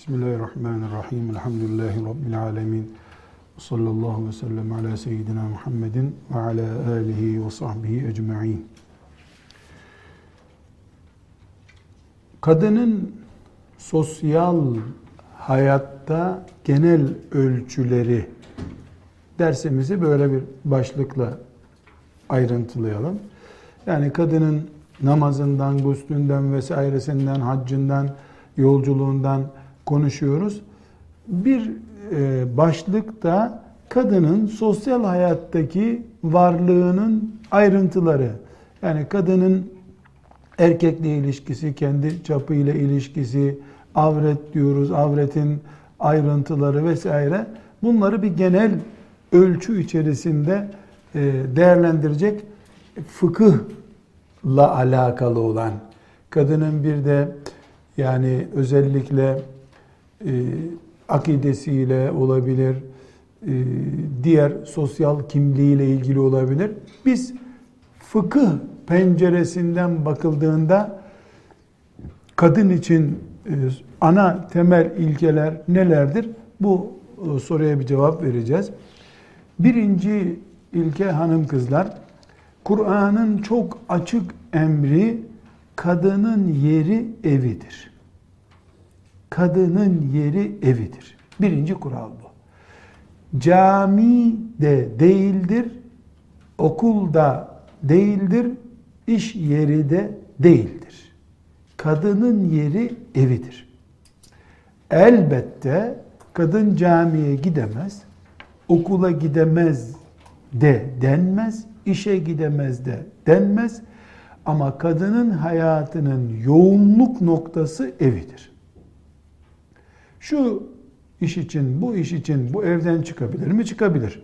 Bismillahirrahmanirrahim. Elhamdülillahi Rabbil alemin. Sallallahu ve sellem ala seyyidina Muhammedin ve ala alihi ve sahbihi ecma'in. Kadının sosyal hayatta genel ölçüleri dersimizi böyle bir başlıkla ayrıntılayalım. Yani kadının namazından, guslünden vesairesinden, haccından, yolculuğundan konuşuyoruz. Bir e, başlıkta kadının sosyal hayattaki varlığının ayrıntıları. Yani kadının erkekle ilişkisi, kendi çapıyla ilişkisi, avret diyoruz, avretin ayrıntıları vesaire. Bunları bir genel ölçü içerisinde e, değerlendirecek fıkıhla alakalı olan kadının bir de yani özellikle akidesiyle olabilir, e, diğer sosyal kimliğiyle ilgili olabilir. Biz fıkıh penceresinden bakıldığında kadın için e, ana temel ilkeler nelerdir? Bu e, soruya bir cevap vereceğiz. Birinci ilke hanım kızlar, Kur'an'ın çok açık emri kadının yeri evidir. Kadının yeri evidir. Birinci kural bu. Cami de değildir, okulda değildir, iş yeri de değildir. Kadının yeri evidir. Elbette kadın camiye gidemez, okula gidemez de denmez, işe gidemez de denmez. Ama kadının hayatının yoğunluk noktası evidir. Şu iş için, bu iş için bu evden çıkabilir mi? Çıkabilir.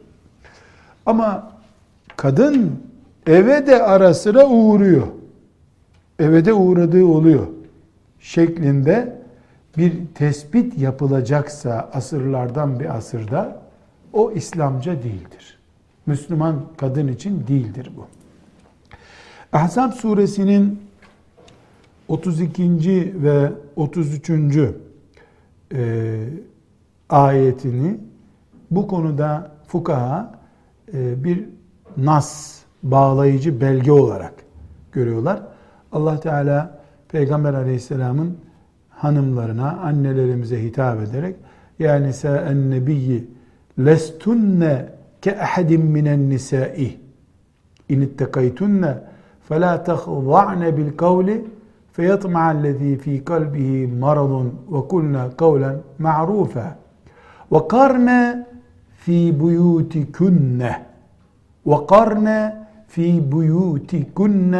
Ama kadın eve de ara sıra uğruyor. Eve de uğradığı oluyor. Şeklinde bir tespit yapılacaksa asırlardan bir asırda o İslamca değildir. Müslüman kadın için değildir bu. Ahzab suresinin 32. ve 33 e, ayetini bu konuda fukaha e, bir nas, bağlayıcı belge olarak görüyorlar. Allah Teala Peygamber aleyhisselamın hanımlarına, annelerimize hitap ederek ya nisa en nebiyyi lestunne ke ahadin minen nisa'i inittekaytunne fe la tehva'ne bil kavli فَيَطْمَعَ الَّذ۪ي ف۪ي قَلْبِهِ مَرَضٌ وَقُلْنَا قَوْلًا مَعْرُوفًا وَقَرْنَ ف۪ي بُيُوتِكُنَّ وَقَرْنَ ف۪ي بُيُوتِكُنَّ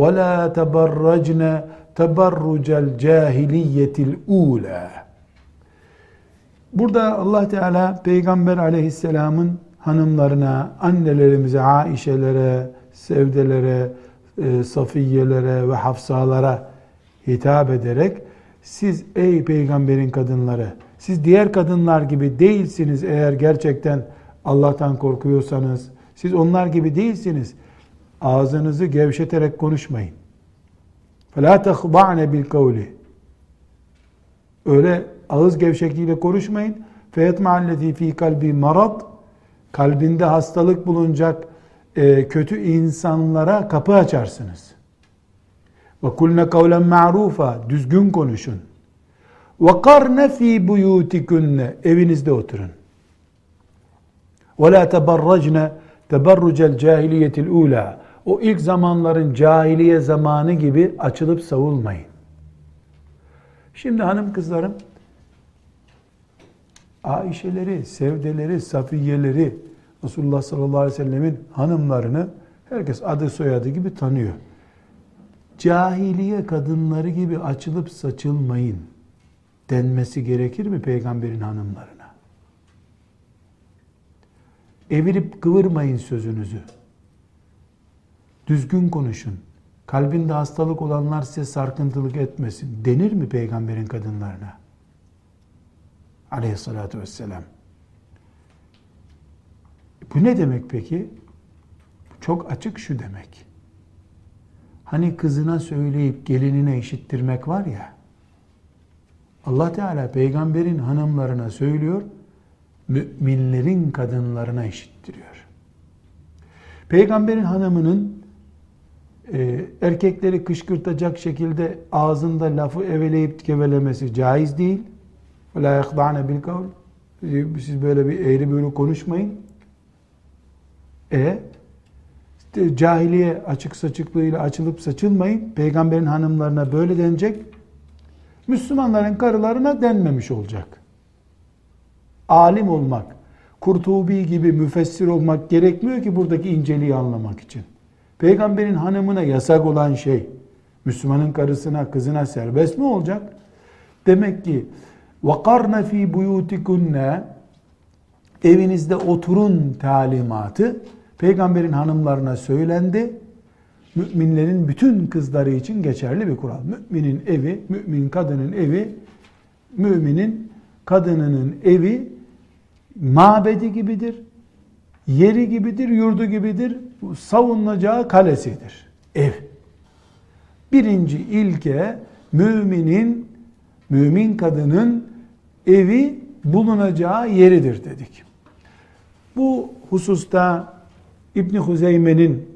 وَلَا تَبَرَّجْنَ تَبَرُّجَ الْجَاهِلِيَّةِ الْعُولَى Burada Allah Teala Peygamber aleyhisselamın hanımlarına, annelerimize, Aişelere, sevdelere, e, safiyelere ve hafsalara hitap ederek siz ey peygamberin kadınları siz diğer kadınlar gibi değilsiniz eğer gerçekten Allah'tan korkuyorsanız siz onlar gibi değilsiniz ağzınızı gevşeterek konuşmayın فَلَا تَخْضَعْنَ بِالْقَوْلِ Öyle ağız gevşekliğiyle konuşmayın. فَيَطْمَعَ الَّذ۪ي ف۪ي kalbi marad Kalbinde hastalık bulunacak e, kötü insanlara kapı açarsınız. Ve kulne kavlen ma'rufa düzgün konuşun. Ve karne fi buyutikunne evinizde oturun. Ve la teberracne teberrucel cahiliyetil ula. O ilk zamanların cahiliye zamanı gibi açılıp savulmayın. Şimdi hanım kızlarım Aişeleri, sevdeleri, safiyeleri, Resulullah sallallahu aleyhi ve sellemin hanımlarını herkes adı soyadı gibi tanıyor. Cahiliye kadınları gibi açılıp saçılmayın denmesi gerekir mi peygamberin hanımlarına? Evirip kıvırmayın sözünüzü. Düzgün konuşun. Kalbinde hastalık olanlar size sarkıntılık etmesin. Denir mi peygamberin kadınlarına? Aleyhissalatü vesselam. Bu ne demek peki? Çok açık şu demek. Hani kızına söyleyip gelinine işittirmek var ya, Allah Teala peygamberin hanımlarına söylüyor, müminlerin kadınlarına işittiriyor. Peygamberin hanımının e, erkekleri kışkırtacak şekilde ağzında lafı eveleyip gevelemesi caiz değil. وَلَا يَخْضَعْنَ بِالْقَوْلِ Siz böyle bir eğri böyle konuşmayın. E işte cahiliye açık saçıklığıyla açılıp saçılmayın. Peygamberin hanımlarına böyle denecek. Müslümanların karılarına denmemiş olacak. Alim olmak, Kurtubi gibi müfessir olmak gerekmiyor ki buradaki inceliği anlamak için. Peygamberin hanımına yasak olan şey, Müslümanın karısına, kızına serbest mi olacak? Demek ki وَقَرْنَ ف۪ي بُيُوتِكُنَّ Evinizde oturun talimatı peygamberin hanımlarına söylendi. Müminlerin bütün kızları için geçerli bir kural. Müminin evi, mümin kadının evi, müminin kadınının evi mabedi gibidir. Yeri gibidir, yurdu gibidir. Savunacağı kalesidir. Ev. Birinci ilke müminin, mümin kadının evi bulunacağı yeridir dedik. Bu hususta İbni Huzeyme'nin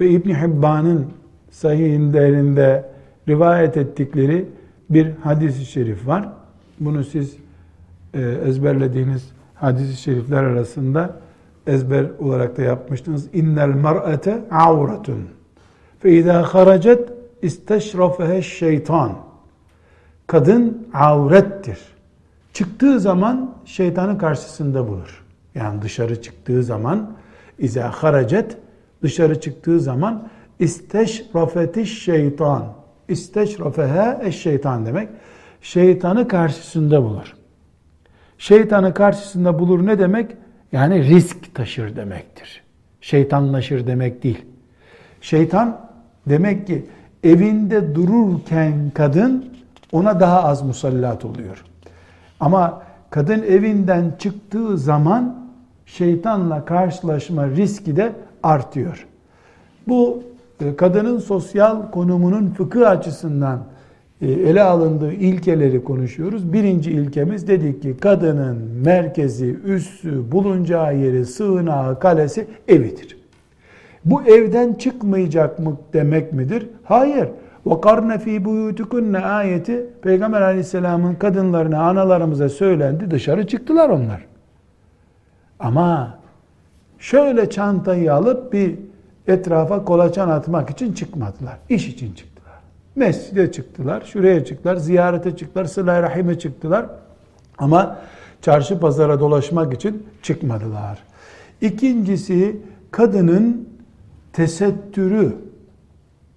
ve İbni Hibban'ın sahihlerinde rivayet ettikleri bir hadis-i şerif var. Bunu siz e, ezberlediğiniz hadis-i şerifler arasında ezber olarak da yapmıştınız. İnnel mar'ete avratun. Fe izâ haracet isteşrafehe şeytan. Kadın avrettir. Çıktığı zaman şeytanın karşısında bulur. Yani dışarı çıktığı zaman izâ haracet dışarı çıktığı zaman isteşrafetiş şeytan. İsteşrafehe eş şeytan demek. Şeytanı karşısında bulur. Şeytanı karşısında bulur ne demek? Yani risk taşır demektir. Şeytanlaşır demek değil. Şeytan demek ki evinde dururken kadın ona daha az musallat oluyor. Ama kadın evinden çıktığı zaman şeytanla karşılaşma riski de artıyor. Bu e, kadının sosyal konumunun fıkıh açısından e, ele alındığı ilkeleri konuşuyoruz. Birinci ilkemiz dedik ki kadının merkezi, üssü, bulunacağı yeri, sığınağı, kalesi evidir. Bu evden çıkmayacak mı demek midir? Hayır. وَقَرْنَ ف۪ي بُيُوتُكُنَّ ayeti Peygamber aleyhisselamın kadınlarına, analarımıza söylendi. Dışarı çıktılar onlar. Ama şöyle çantayı alıp bir etrafa kolaçan atmak için çıkmadılar. İş için çıktılar. Mescide çıktılar, şuraya çıktılar, ziyarete çıktılar, sıla rahime çıktılar. Ama çarşı pazara dolaşmak için çıkmadılar. İkincisi kadının tesettürü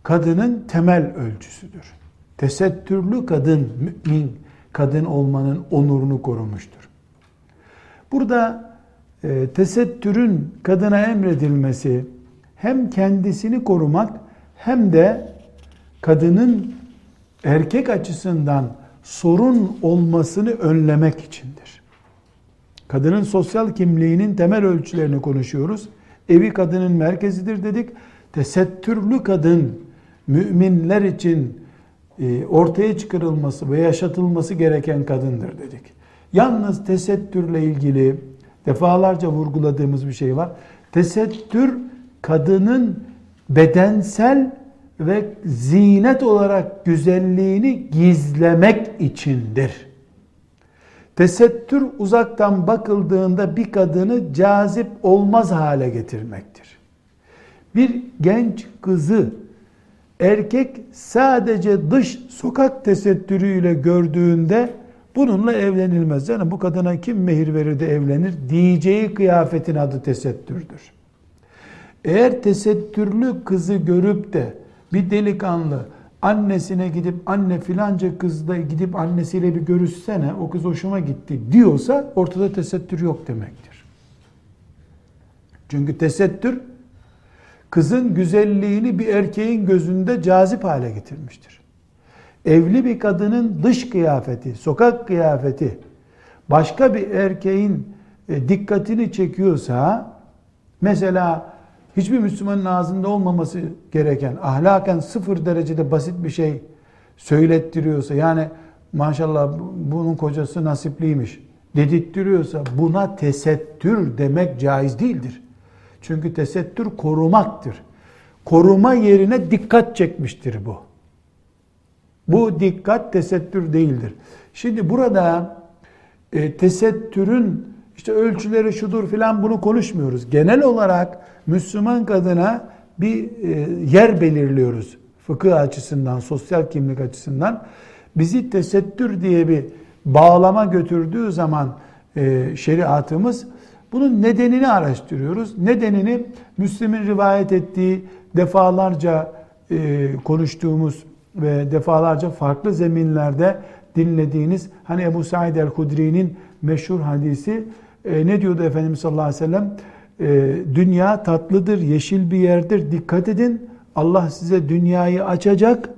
kadının temel ölçüsüdür. Tesettürlü kadın mümin kadın olmanın onurunu korumuştur. Burada e, tesettürün kadına emredilmesi hem kendisini korumak hem de kadının erkek açısından sorun olmasını önlemek içindir. Kadının sosyal kimliğinin temel ölçülerini konuşuyoruz. Evi kadının merkezidir dedik. Tesettürlü kadın müminler için e, ortaya çıkarılması ve yaşatılması gereken kadındır dedik. Yalnız tesettürle ilgili defalarca vurguladığımız bir şey var. Tesettür kadının bedensel ve zinet olarak güzelliğini gizlemek içindir. Tesettür uzaktan bakıldığında bir kadını cazip olmaz hale getirmektir. Bir genç kızı erkek sadece dış sokak tesettürüyle gördüğünde bununla evlenilmez. Yani bu kadına kim mehir verir de evlenir diyeceği kıyafetin adı tesettürdür. Eğer tesettürlü kızı görüp de bir delikanlı annesine gidip anne filanca kızla gidip annesiyle bir görüşsene o kız hoşuma gitti diyorsa ortada tesettür yok demektir. Çünkü tesettür kızın güzelliğini bir erkeğin gözünde cazip hale getirmiştir. Evli bir kadının dış kıyafeti, sokak kıyafeti başka bir erkeğin e, dikkatini çekiyorsa mesela hiçbir Müslümanın ağzında olmaması gereken ahlaken sıfır derecede basit bir şey söylettiriyorsa yani maşallah bunun kocası nasipliymiş dedirttiriyorsa buna tesettür demek caiz değildir. Çünkü tesettür korumaktır. Koruma yerine dikkat çekmiştir bu. Bu dikkat tesettür değildir. Şimdi burada e, tesettürün işte ölçüleri şudur filan bunu konuşmuyoruz. Genel olarak Müslüman kadına bir e, yer belirliyoruz. Fıkıh açısından, sosyal kimlik açısından. Bizi tesettür diye bir bağlama götürdüğü zaman e, şeriatımız bunun nedenini araştırıyoruz. Nedenini Müslim'in rivayet ettiği defalarca e, konuştuğumuz ve defalarca farklı zeminlerde dinlediğiniz hani Ebu Said el-Hudri'nin meşhur hadisi e, ne diyordu Efendimiz sallallahu aleyhi ve sellem? E, dünya tatlıdır, yeşil bir yerdir. Dikkat edin. Allah size dünyayı açacak.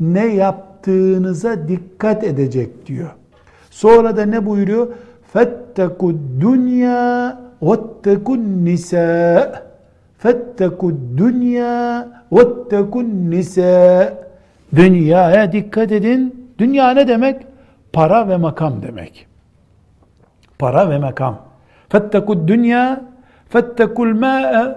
Ne yaptığınıza dikkat edecek diyor. Sonra da ne buyuruyor? Fetteku dünya vettekun nisa. Fetteku dünya vettekun nisa. Dünyaya dikkat edin. Dünya ne demek? Para ve makam demek. Para ve makam. Fettekud dünya, fettekul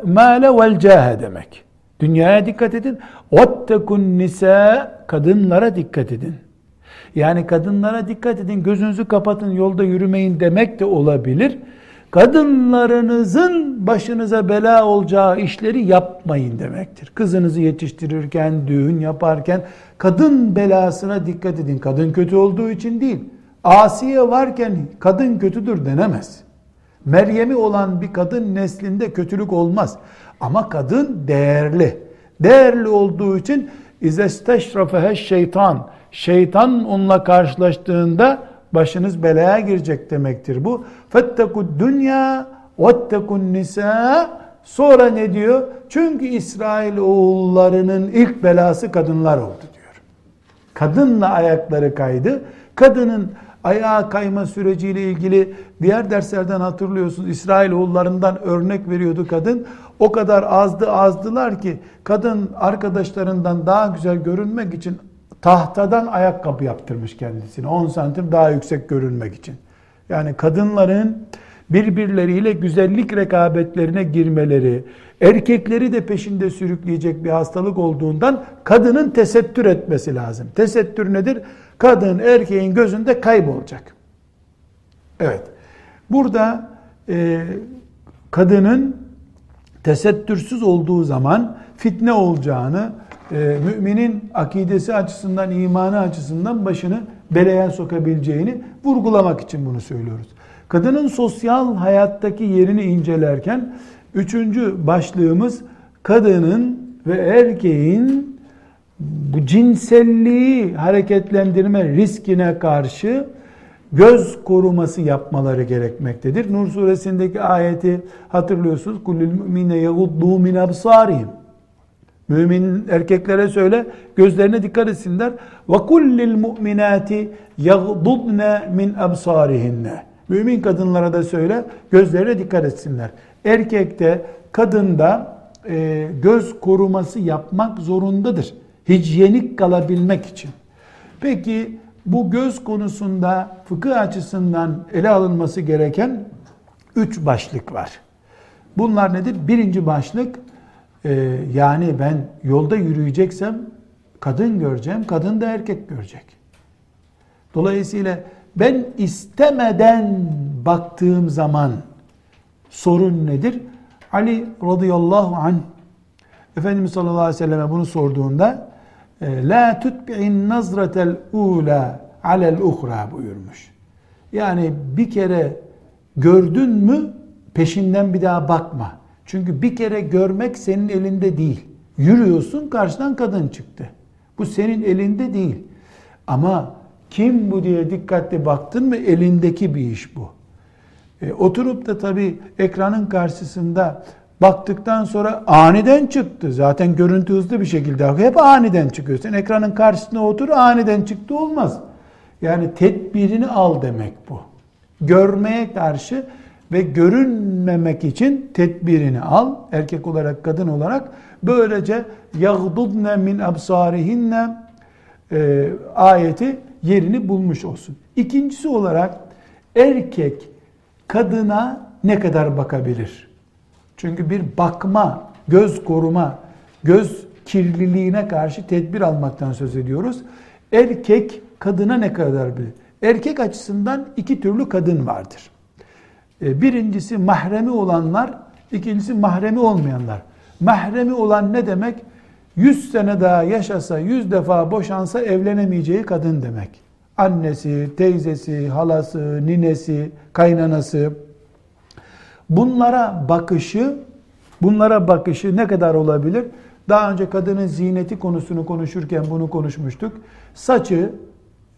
mâle vel câhe demek. Dünyaya dikkat edin. Ottekun nisa kadınlara dikkat edin. Yani kadınlara dikkat edin, gözünüzü kapatın, yolda yürümeyin demek de olabilir. Kadınlarınızın başınıza bela olacağı işleri yapmayın demektir. Kızınızı yetiştirirken, düğün yaparken kadın belasına dikkat edin. Kadın kötü olduğu için değil. Asiye varken kadın kötüdür denemez. Meryem'i olan bir kadın neslinde kötülük olmaz. Ama kadın değerli. Değerli olduğu için izesteşrafehe şeytan şeytan onunla karşılaştığında başınız belaya girecek demektir bu. Fettekud dünya vettekun nisa sonra ne diyor? Çünkü İsrail oğullarının ilk belası kadınlar oldu diyor. Kadınla ayakları kaydı. Kadının ayağa kayma süreciyle ilgili diğer derslerden hatırlıyorsunuz. İsrail oğullarından örnek veriyordu kadın. O kadar azdı azdılar ki kadın arkadaşlarından daha güzel görünmek için tahtadan ayakkabı yaptırmış kendisine 10 santim daha yüksek görünmek için. Yani kadınların birbirleriyle güzellik rekabetlerine girmeleri, erkekleri de peşinde sürükleyecek bir hastalık olduğundan kadının tesettür etmesi lazım. Tesettür nedir? Kadın erkeğin gözünde kaybolacak. Evet. Burada e, kadının tesettürsüz olduğu zaman fitne olacağını, e, müminin akidesi açısından, imanı açısından başını belaya sokabileceğini vurgulamak için bunu söylüyoruz. Kadının sosyal hayattaki yerini incelerken üçüncü başlığımız kadının ve erkeğin bu cinselliği hareketlendirme riskine karşı göz koruması yapmaları gerekmektedir. Nur suresindeki ayeti hatırlıyorsunuz. Kullül mümine yaguddu min absarihim. Mümin erkeklere söyle gözlerine dikkat etsinler. Ve kullil mu'minati yaghdudna min absarihinne. Mümin kadınlara da söyle gözlerine dikkat etsinler. Erkekte, kadında e, göz koruması yapmak zorundadır. Hijyenik kalabilmek için. Peki bu göz konusunda fıkıh açısından ele alınması gereken üç başlık var. Bunlar nedir? Birinci başlık ee, yani ben yolda yürüyeceksem kadın göreceğim, kadın da erkek görecek. Dolayısıyla ben istemeden baktığım zaman sorun nedir? Ali radıyallahu anh Efendimiz sallallahu aleyhi ve selleme bunu sorduğunda e, la tutbi'in nazratel ula alel uhra buyurmuş. Yani bir kere gördün mü peşinden bir daha bakma. Çünkü bir kere görmek senin elinde değil. Yürüyorsun karşıdan kadın çıktı. Bu senin elinde değil. Ama kim bu diye dikkatli baktın mı elindeki bir iş bu. E, oturup da tabii ekranın karşısında baktıktan sonra aniden çıktı. Zaten görüntü hızlı bir şekilde hep aniden çıkıyor. Sen ekranın karşısında otur aniden çıktı olmaz. Yani tedbirini al demek bu. Görmeye karşı ve görünmemek için tedbirini al. Erkek olarak, kadın olarak. Böylece yagdudne min absarihinne e, ayeti yerini bulmuş olsun. İkincisi olarak erkek kadına ne kadar bakabilir? Çünkü bir bakma, göz koruma, göz kirliliğine karşı tedbir almaktan söz ediyoruz. Erkek kadına ne kadar bilir? Erkek açısından iki türlü kadın vardır. E, birincisi mahremi olanlar, ikincisi mahremi olmayanlar. Mahremi olan ne demek? 100 sene daha yaşasa, 100 defa boşansa evlenemeyeceği kadın demek. Annesi, teyzesi, halası, ninesi, kaynanası. Bunlara bakışı, bunlara bakışı ne kadar olabilir? Daha önce kadının ziyneti konusunu konuşurken bunu konuşmuştuk. Saçı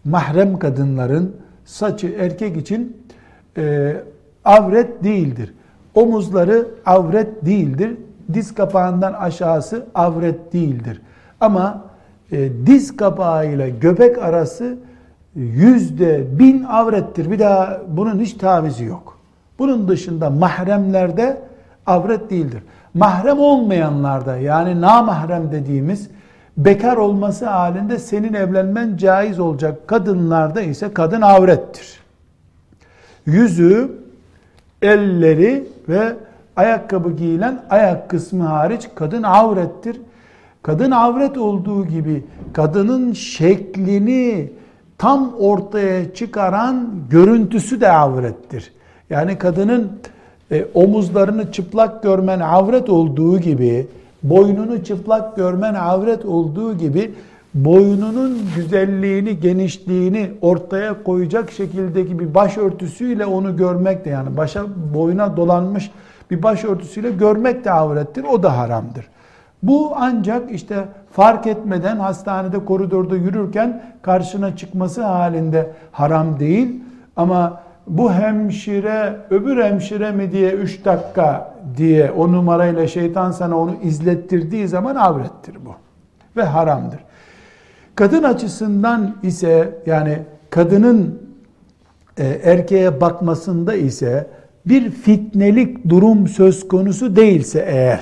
mahrem kadınların saçı erkek için e, avret değildir. Omuzları avret değildir. Diz kapağından aşağısı avret değildir. Ama e, diz kapağı ile göbek arası yüzde bin avrettir. Bir daha bunun hiç tavizi yok. Bunun dışında mahremlerde avret değildir. Mahrem olmayanlarda yani namahrem dediğimiz bekar olması halinde senin evlenmen caiz olacak kadınlarda ise kadın avrettir. Yüzü, elleri ve ayakkabı giyilen ayak kısmı hariç kadın avrettir. Kadın avret olduğu gibi kadının şeklini tam ortaya çıkaran görüntüsü de avrettir. Yani kadının e, omuzlarını çıplak görmen avret olduğu gibi, boynunu çıplak görmen avret olduğu gibi boynunun güzelliğini, genişliğini ortaya koyacak şekildeki bir başörtüsüyle onu görmek de yani başa boyuna dolanmış bir başörtüsüyle görmek de avrettir. O da haramdır. Bu ancak işte fark etmeden hastanede koridorda yürürken karşına çıkması halinde haram değil. Ama bu hemşire öbür hemşire mi diye 3 dakika diye o numarayla şeytan sana onu izlettirdiği zaman avrettir bu. Ve haramdır. Kadın açısından ise yani kadının e, erkeğe bakmasında ise bir fitnelik durum söz konusu değilse eğer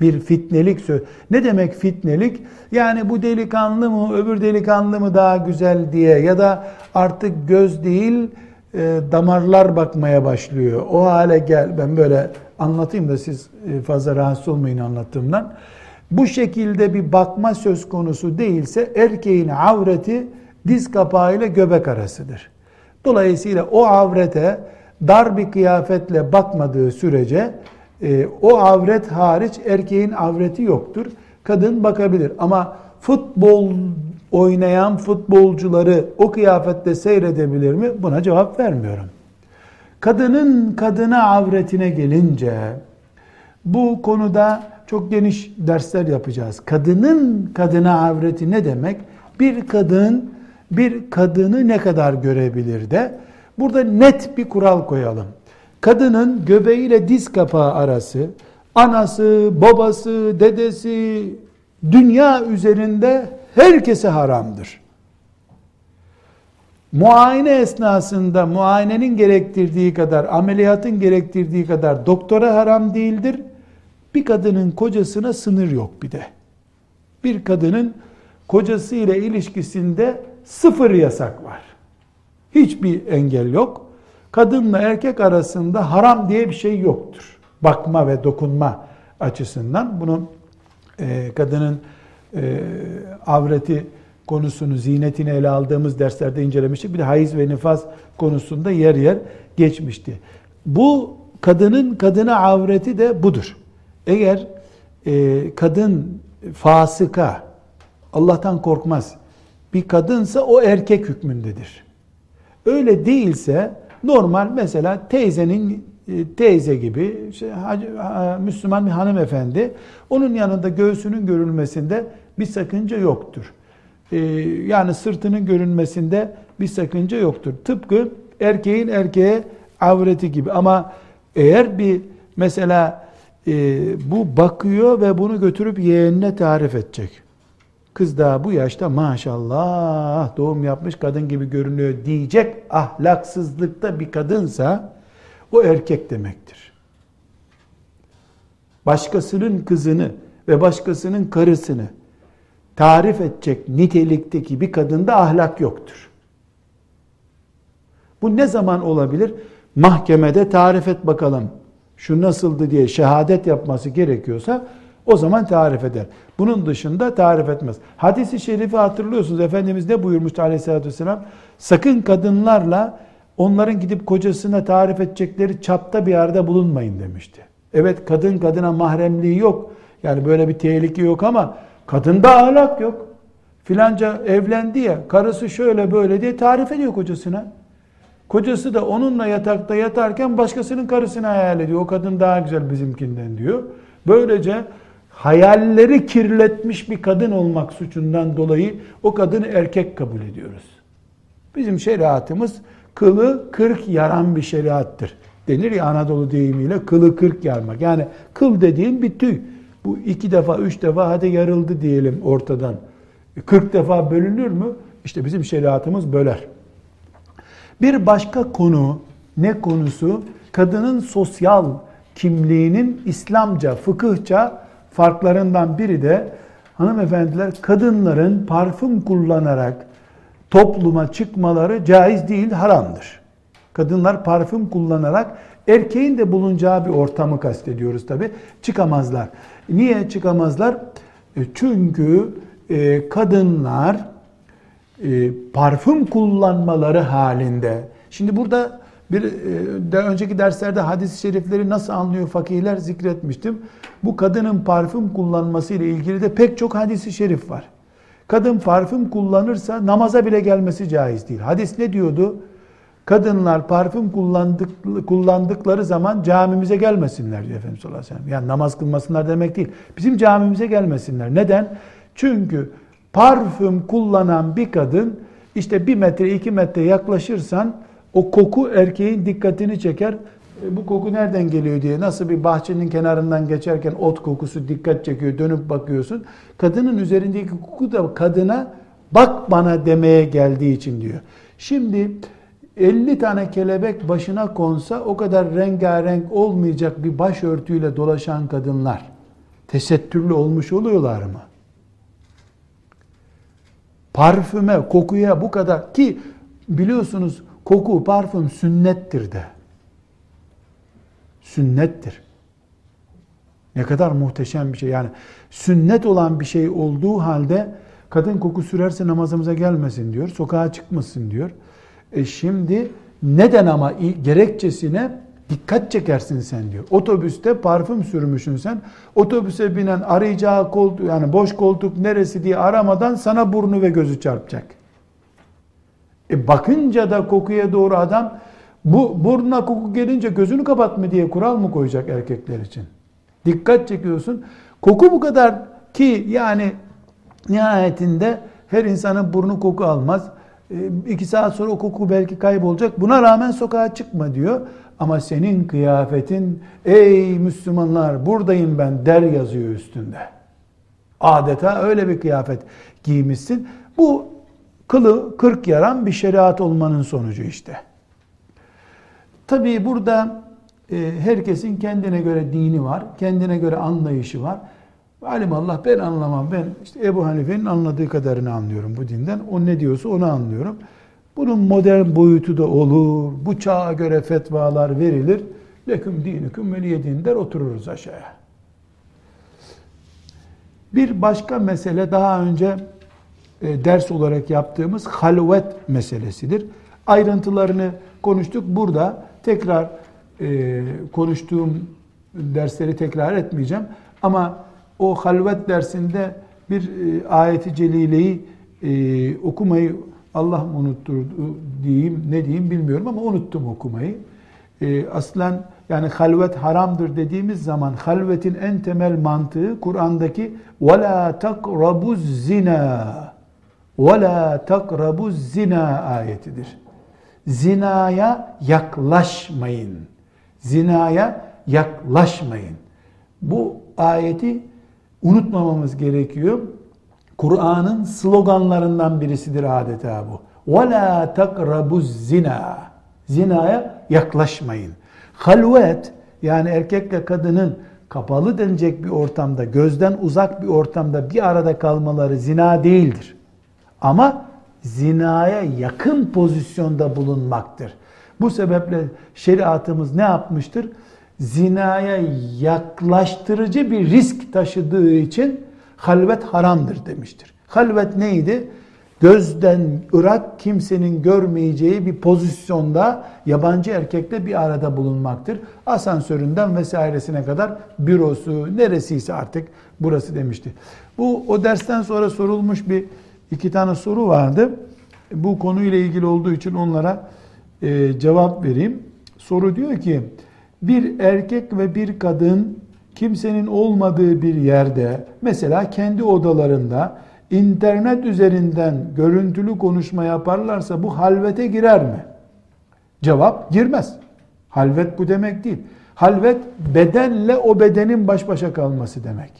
bir fitnelik söz. Ne demek fitnelik? Yani bu delikanlı mı öbür delikanlı mı daha güzel diye ya da artık göz değil e, damarlar bakmaya başlıyor. O hale gel ben böyle anlatayım da siz e, fazla rahatsız olmayın anlattığımdan. Bu şekilde bir bakma söz konusu değilse erkeğin avreti diz kapağı ile göbek arasıdır. Dolayısıyla o avrete dar bir kıyafetle bakmadığı sürece e, o avret hariç erkeğin avreti yoktur. Kadın bakabilir ama futbol oynayan futbolcuları o kıyafette seyredebilir mi? Buna cevap vermiyorum. Kadının kadına avretine gelince bu konuda çok geniş dersler yapacağız. Kadının kadına avreti ne demek? Bir kadın bir kadını ne kadar görebilir de burada net bir kural koyalım. Kadının göbeğiyle diz kapağı arası anası, babası, dedesi dünya üzerinde herkese haramdır. Muayene esnasında muayenenin gerektirdiği kadar, ameliyatın gerektirdiği kadar doktora haram değildir. Bir kadının kocasına sınır yok bir de. Bir kadının kocası ile ilişkisinde sıfır yasak var. Hiçbir engel yok. Kadınla erkek arasında haram diye bir şey yoktur. Bakma ve dokunma açısından bunu e, kadının e, avreti konusunu, zinetini ele aldığımız derslerde incelemiştik. Bir de hayız ve nifas konusunda yer yer geçmişti. Bu kadının kadına avreti de budur. Eğer e, kadın fasıka, Allah'tan korkmaz bir kadınsa o erkek hükmündedir. Öyle değilse normal mesela teyzenin e, teyze gibi işte, Müslüman bir hanımefendi onun yanında göğsünün görülmesinde bir sakınca yoktur. E, yani sırtının görünmesinde bir sakınca yoktur. Tıpkı erkeğin erkeğe avreti gibi ama eğer bir mesela e, bu bakıyor ve bunu götürüp yeğenine tarif edecek. Kız daha bu yaşta maşallah doğum yapmış kadın gibi görünüyor diyecek ahlaksızlıkta bir kadınsa o erkek demektir. Başkasının kızını ve başkasının karısını tarif edecek nitelikteki bir kadında ahlak yoktur. Bu ne zaman olabilir? Mahkemede tarif et bakalım. Şu nasıldı diye şehadet yapması gerekiyorsa o zaman tarif eder. Bunun dışında tarif etmez. Hadis-i şerifi hatırlıyorsunuz. Efendimiz ne buyurmuştu aleyhissalatü vesselam? Sakın kadınlarla onların gidip kocasına tarif edecekleri çapta bir yerde bulunmayın demişti. Evet kadın kadına mahremliği yok. Yani böyle bir tehlike yok ama kadında ahlak yok. Filanca evlendi ya karısı şöyle böyle diye tarif ediyor kocasına. Kocası da onunla yatakta yatarken başkasının karısını hayal ediyor. O kadın daha güzel bizimkinden diyor. Böylece hayalleri kirletmiş bir kadın olmak suçundan dolayı o kadını erkek kabul ediyoruz. Bizim şeriatımız kılı kırk yaran bir şeriattır. Denir ya Anadolu deyimiyle kılı kırk yarmak. Yani kıl dediğin bir tüy. Bu iki defa, üç defa hadi yarıldı diyelim ortadan. Kırk defa bölünür mü? İşte bizim şeriatımız böler. Bir başka konu ne konusu? Kadının sosyal kimliğinin İslamca, fıkıhça farklarından biri de hanımefendiler kadınların parfüm kullanarak topluma çıkmaları caiz değil, haramdır. Kadınlar parfüm kullanarak erkeğin de bulunacağı bir ortamı kastediyoruz tabi. Çıkamazlar. Niye çıkamazlar? E, çünkü e, kadınlar e, parfüm kullanmaları halinde. Şimdi burada bir daha önceki derslerde hadis-i şerifleri nasıl anlıyor fakihler zikretmiştim. Bu kadının parfüm kullanması ile ilgili de pek çok hadisi şerif var. Kadın parfüm kullanırsa namaza bile gelmesi caiz değil. Hadis ne diyordu? Kadınlar parfüm kullandık, kullandıkları zaman camimize gelmesinler diyor Efendimiz sallallahu aleyhi ve sellem. Yani namaz kılmasınlar demek değil. Bizim camimize gelmesinler. Neden? Çünkü parfüm kullanan bir kadın işte bir metre iki metre yaklaşırsan o koku erkeğin dikkatini çeker. E, bu koku nereden geliyor diye nasıl bir bahçenin kenarından geçerken ot kokusu dikkat çekiyor dönüp bakıyorsun. Kadının üzerindeki koku da kadına bak bana demeye geldiği için diyor. Şimdi 50 tane kelebek başına konsa o kadar rengarenk olmayacak bir başörtüyle dolaşan kadınlar tesettürlü olmuş oluyorlar mı? Parfüme, kokuya bu kadar ki biliyorsunuz koku, parfüm sünnettir de. Sünnettir. Ne kadar muhteşem bir şey. Yani sünnet olan bir şey olduğu halde kadın koku sürerse namazımıza gelmesin diyor. Sokağa çıkmasın diyor. E şimdi neden ama gerekçesine dikkat çekersin sen diyor. Otobüste parfüm sürmüşsün sen. Otobüse binen arayacağı koltuk yani boş koltuk neresi diye aramadan sana burnu ve gözü çarpacak. E bakınca da kokuya doğru adam bu burnuna koku gelince gözünü kapatma diye kural mı koyacak erkekler için? Dikkat çekiyorsun. Koku bu kadar ki yani nihayetinde her insanın burnu koku almaz. E, iki saat sonra o koku belki kaybolacak. Buna rağmen sokağa çıkma diyor. Ama senin kıyafetin ey Müslümanlar buradayım ben der yazıyor üstünde. Adeta öyle bir kıyafet giymişsin. Bu kılı kırk yaran bir şeriat olmanın sonucu işte. Tabii burada e, herkesin kendine göre dini var, kendine göre anlayışı var. Alim Allah ben anlamam. Ben işte Ebu Hanife'nin anladığı kadarını anlıyorum bu dinden. O ne diyorsa onu anlıyorum. Bunun modern boyutu da olur. Bu çağa göre fetvalar verilir. Leküm dinüküm veliyedin der otururuz aşağıya. Bir başka mesele daha önce e, ders olarak yaptığımız halvet meselesidir. Ayrıntılarını konuştuk. Burada tekrar e, konuştuğum dersleri tekrar etmeyeceğim. Ama o halvet dersinde bir e, ayeti celileyi e, okumayı Allah mı unutturdu diyeyim ne diyeyim bilmiyorum ama unuttum okumayı. E, aslen yani halvet haramdır dediğimiz zaman halvetin en temel mantığı Kur'an'daki وَلَا تَقْرَبُ zina وَلَا تَقْرَبُ zina ayetidir. Zinaya yaklaşmayın. Zinaya yaklaşmayın. Bu ayeti unutmamamız gerekiyor. Kur'an'ın sloganlarından birisidir adeta bu. وَلَا تَقْرَبُ zina. Zinaya yaklaşmayın. Halvet yani erkekle kadının kapalı denecek bir ortamda, gözden uzak bir ortamda bir arada kalmaları zina değildir. Ama zinaya yakın pozisyonda bulunmaktır. Bu sebeple şeriatımız ne yapmıştır? Zinaya yaklaştırıcı bir risk taşıdığı için halvet haramdır demiştir. Halvet neydi? Gözden ırak kimsenin görmeyeceği bir pozisyonda yabancı erkekle bir arada bulunmaktır. Asansöründen vesairesine kadar bürosu neresiyse artık burası demişti. Bu o dersten sonra sorulmuş bir iki tane soru vardı. Bu konuyla ilgili olduğu için onlara e, cevap vereyim. Soru diyor ki bir erkek ve bir kadın kimsenin olmadığı bir yerde mesela kendi odalarında internet üzerinden görüntülü konuşma yaparlarsa bu halvete girer mi? Cevap girmez. Halvet bu demek değil. Halvet bedenle o bedenin baş başa kalması demek.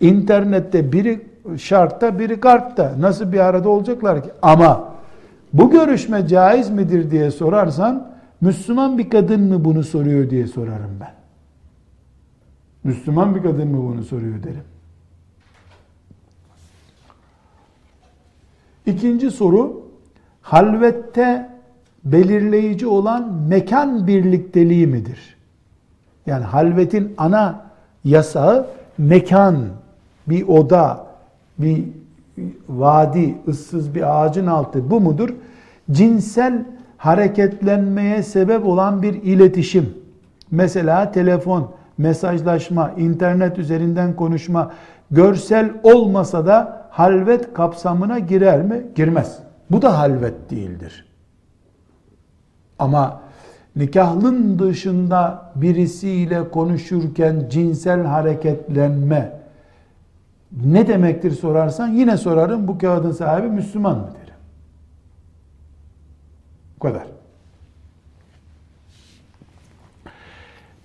İnternette biri şartta biri kartta nasıl bir arada olacaklar ki? Ama bu görüşme caiz midir diye sorarsan Müslüman bir kadın mı bunu soruyor diye sorarım ben. Müslüman bir kadın mı bunu soruyor derim. İkinci soru, halvette belirleyici olan mekan birlikteliği midir? Yani halvetin ana yasağı mekan, bir oda, bir vadi, ıssız bir ağacın altı bu mudur? Cinsel hareketlenmeye sebep olan bir iletişim. Mesela telefon, mesajlaşma, internet üzerinden konuşma, görsel olmasa da halvet kapsamına girer mi? Girmez. Bu da halvet değildir. Ama nikahlın dışında birisiyle konuşurken cinsel hareketlenme ne demektir sorarsan yine sorarım bu kağıdın sahibi Müslüman mı derim. Bu kadar.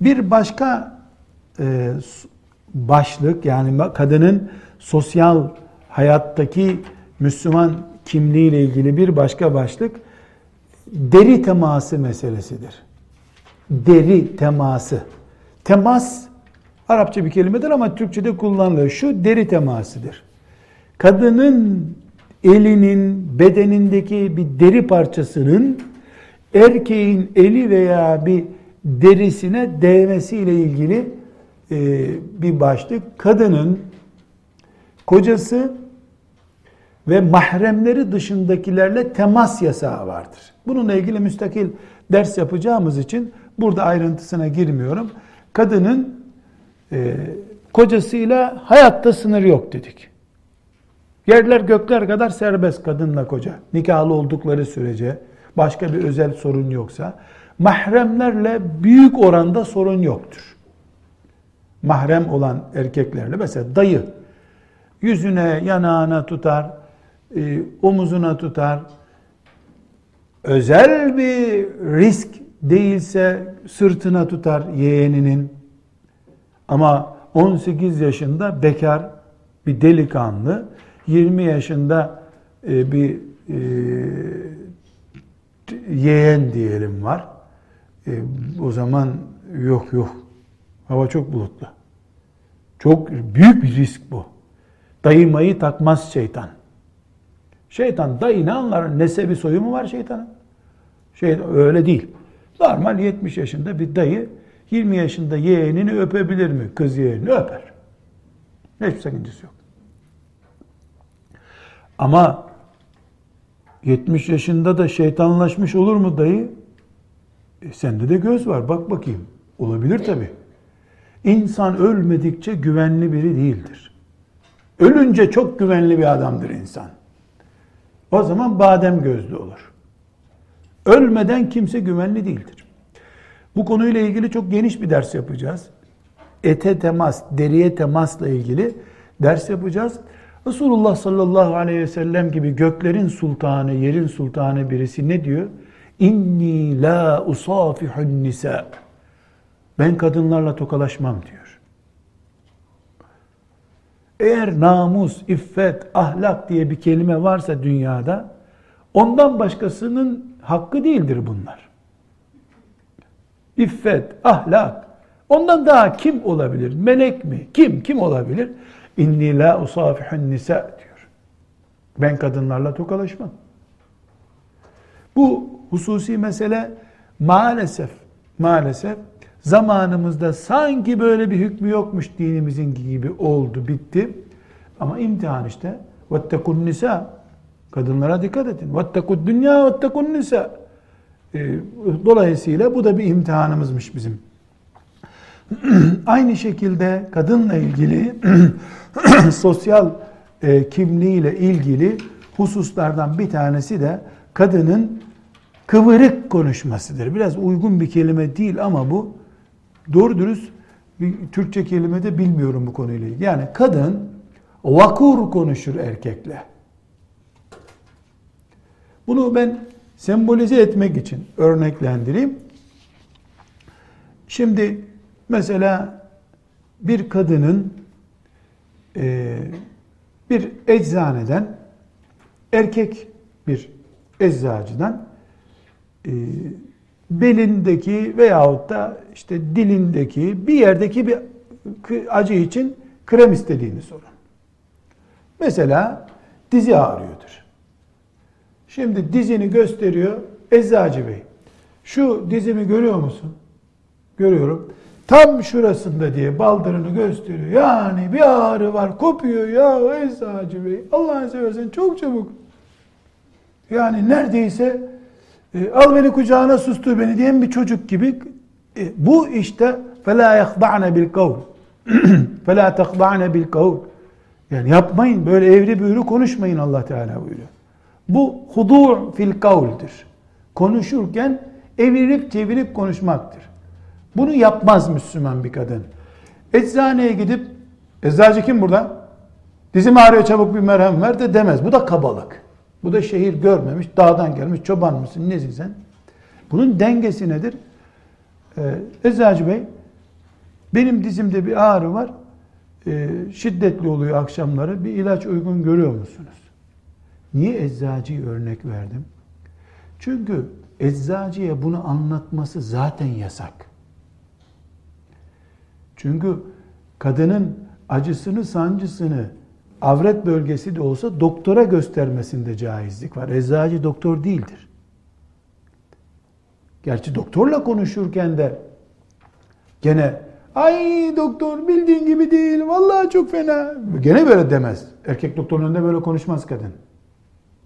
Bir başka e, başlık yani kadının sosyal hayattaki Müslüman kimliğiyle ilgili bir başka başlık deri teması meselesidir. Deri teması. Temas Arapça bir kelimedir ama Türkçe'de kullanılıyor. Şu deri temasıdır. Kadının elinin bedenindeki bir deri parçasının erkeğin eli veya bir derisine değmesiyle ilgili bir başlık. Kadının kocası ve mahremleri dışındakilerle temas yasağı vardır. Bununla ilgili müstakil ders yapacağımız için burada ayrıntısına girmiyorum. Kadının e, kocasıyla hayatta sınır yok dedik. Yerler gökler kadar serbest kadınla koca. Nikahlı oldukları sürece başka bir özel sorun yoksa mahremlerle büyük oranda sorun yoktur. Mahrem olan erkeklerle mesela dayı yüzüne yanağına tutar, e, omuzuna tutar. Özel bir risk değilse sırtına tutar yeğeninin. Ama 18 yaşında bekar bir delikanlı, 20 yaşında e, bir e, yeğen diyelim var. E, o zaman yok yok. Hava çok bulutlu. Çok büyük bir risk bu. Dayı takmaz şeytan. Şeytan dayı ne anlar? Nesebi soyu mu var şeytanın? Şey öyle değil. Normal 70 yaşında bir dayı 20 yaşında yeğenini öpebilir mi? Kız yeğenini öper. Hiçbir sakıncası yok. Ama 70 yaşında da şeytanlaşmış olur mu dayı? E sende de göz var bak bakayım. Olabilir tabi. İnsan ölmedikçe güvenli biri değildir. Ölünce çok güvenli bir adamdır insan. O zaman badem gözlü olur. Ölmeden kimse güvenli değildir. Bu konuyla ilgili çok geniş bir ders yapacağız. Ete temas, deriye temasla ilgili ders yapacağız. Resulullah sallallahu aleyhi ve sellem gibi göklerin sultanı, yerin sultanı birisi ne diyor? İnni la usafihun nisa. Ben kadınlarla tokalaşmam diyor. Eğer namus, iffet, ahlak diye bir kelime varsa dünyada ondan başkasının hakkı değildir bunlar. İffet, ahlak, Ondan daha kim olabilir? Melek mi? Kim? Kim olabilir? İnni la usafihun nisa diyor. Ben kadınlarla tokalaşmam. Bu hususi mesele maalesef maalesef zamanımızda sanki böyle bir hükmü yokmuş dinimizin gibi oldu, bitti. Ama imtihan işte. وَاتَّقُوا nisa Kadınlara dikkat edin. وَاتَّقُوا dünya وَاتَّقُوا nisa ee, Dolayısıyla bu da bir imtihanımızmış bizim. Aynı şekilde kadınla ilgili sosyal e, kimliğiyle ilgili hususlardan bir tanesi de kadının kıvırık konuşmasıdır. Biraz uygun bir kelime değil ama bu doğru dürüst bir Türkçe kelime de bilmiyorum bu konuyla ilgili. Yani kadın vakur konuşur erkekle. Bunu ben sembolize etmek için örneklendireyim. Şimdi mesela bir kadının e, bir eczaneden erkek bir eczacıdan e, belindeki veyahut da işte dilindeki bir yerdeki bir acı için krem istediğini sorun. Mesela dizi ağrıyordur. Şimdi dizini gösteriyor eczacı bey. Şu dizimi görüyor musun? Görüyorum. Tam şurasında diye baldırını gösteriyor. Yani bir ağrı var kopuyor ya eczacı bey. Allah'ını seversen çok çabuk. Yani neredeyse e, al beni kucağına sustur beni diyen bir çocuk gibi. E, bu işte فَلَا يَخْضَعْنَ بِالْقَوْلِ فَلَا تَخْضَعْنَ بِالْقَوْلِ Yani yapmayın böyle evri büğrü konuşmayın Allah Teala buyuruyor. Bu hudu' fil kavldir. Konuşurken evirip çevirip konuşmaktır. Bunu yapmaz Müslüman bir kadın. Eczaneye gidip eczacı kim burada? Dizim ağrıyor çabuk bir merhem ver de demez. Bu da kabalık. Bu da şehir görmemiş, dağdan gelmiş, çoban mısın, nesin sen? Bunun dengesi nedir? Ee, Eczacı Bey, benim dizimde bir ağrı var, ee, şiddetli oluyor akşamları, bir ilaç uygun görüyor musunuz? Niye eczacıyı örnek verdim? Çünkü eczacıya bunu anlatması zaten yasak. Çünkü kadının acısını, sancısını avret bölgesi de olsa doktora göstermesinde caizlik var. Eczacı doktor değildir. Gerçi doktorla konuşurken de gene ay doktor bildiğin gibi değil vallahi çok fena. Gene böyle demez. Erkek doktorun önünde böyle konuşmaz kadın.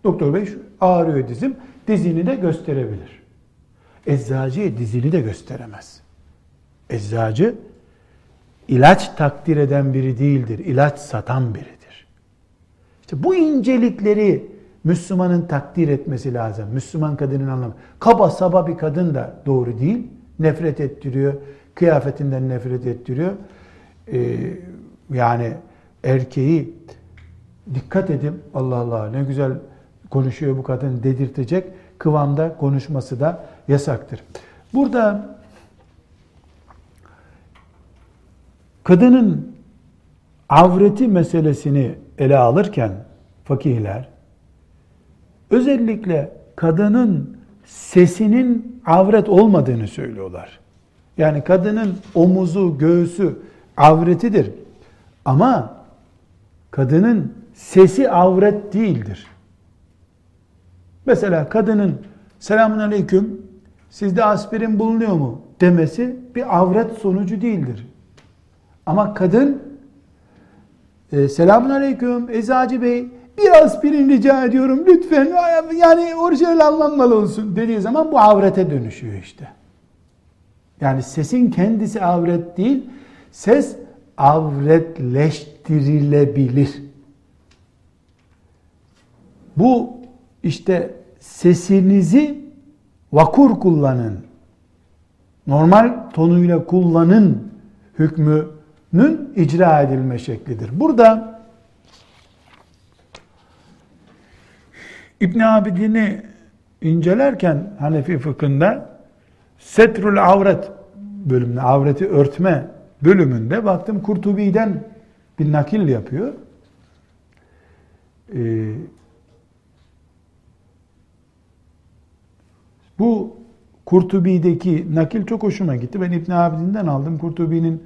Doktor bey ağrıyor dizim. Dizini de gösterebilir. Eczacıya dizini de gösteremez. Eczacı ilaç takdir eden biri değildir. İlaç satan biridir. İşte bu incelikleri Müslümanın takdir etmesi lazım. Müslüman kadının anlamı. Kaba saba bir kadın da doğru değil. Nefret ettiriyor. Kıyafetinden nefret ettiriyor. Ee, yani erkeği dikkat edin Allah Allah ne güzel konuşuyor bu kadın dedirtecek kıvamda konuşması da yasaktır. Burada kadının avreti meselesini ele alırken fakihler özellikle kadının sesinin avret olmadığını söylüyorlar. Yani kadının omuzu, göğsü avretidir. Ama kadının sesi avret değildir. Mesela kadının selamun aleyküm sizde aspirin bulunuyor mu demesi bir avret sonucu değildir. Ama kadın e, selamun aleyküm eczacı bey bir aspirin rica ediyorum lütfen yani orijinal anlanmalı olsun dediği zaman bu avrete dönüşüyor işte. Yani sesin kendisi avret değil, ses avretleştirilebilir. Bu işte sesinizi vakur kullanın. Normal tonuyla kullanın hükmünün icra edilme şeklidir. Burada İbn Abidin'i incelerken Hanefi fıkhında Setrul Avret bölümünde, avreti örtme bölümünde baktım Kurtubi'den bir nakil yapıyor. Ee, bu Kurtubi'deki nakil çok hoşuma gitti. Ben İbn Abidin'den aldım. Kurtubi'nin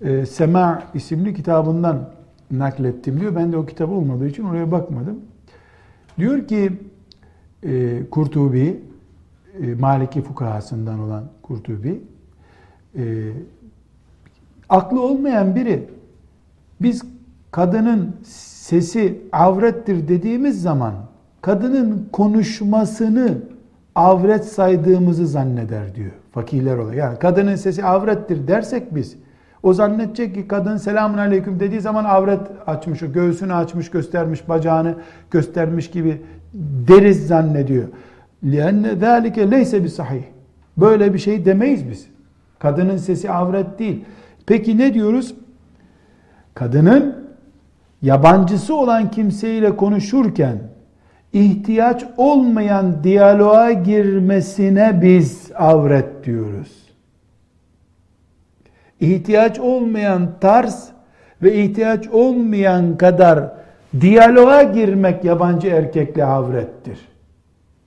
e, Sema isimli kitabından naklettim diyor. Ben de o kitap olmadığı için oraya bakmadım. Diyor ki e, Kurtubi, e, Maliki fukahasından olan Kurtubi, e, aklı olmayan biri biz kadının sesi avrettir dediğimiz zaman kadının konuşmasını avret saydığımızı zanneder diyor fakirler olarak. Yani kadının sesi avrettir dersek biz o zannedecek ki kadın selamun aleyküm dediği zaman avret açmış, o göğsünü açmış, göstermiş, bacağını göstermiş gibi deriz zannediyor. لِأَنَّ ذَٰلِكَ لَيْسَ sahih. Böyle bir şey demeyiz biz. Kadının sesi avret değil. Peki ne diyoruz? Kadının yabancısı olan kimseyle konuşurken ihtiyaç olmayan diyaloğa girmesine biz avret diyoruz. İhtiyaç olmayan tarz ve ihtiyaç olmayan kadar diyaloğa girmek yabancı erkekle avrettir.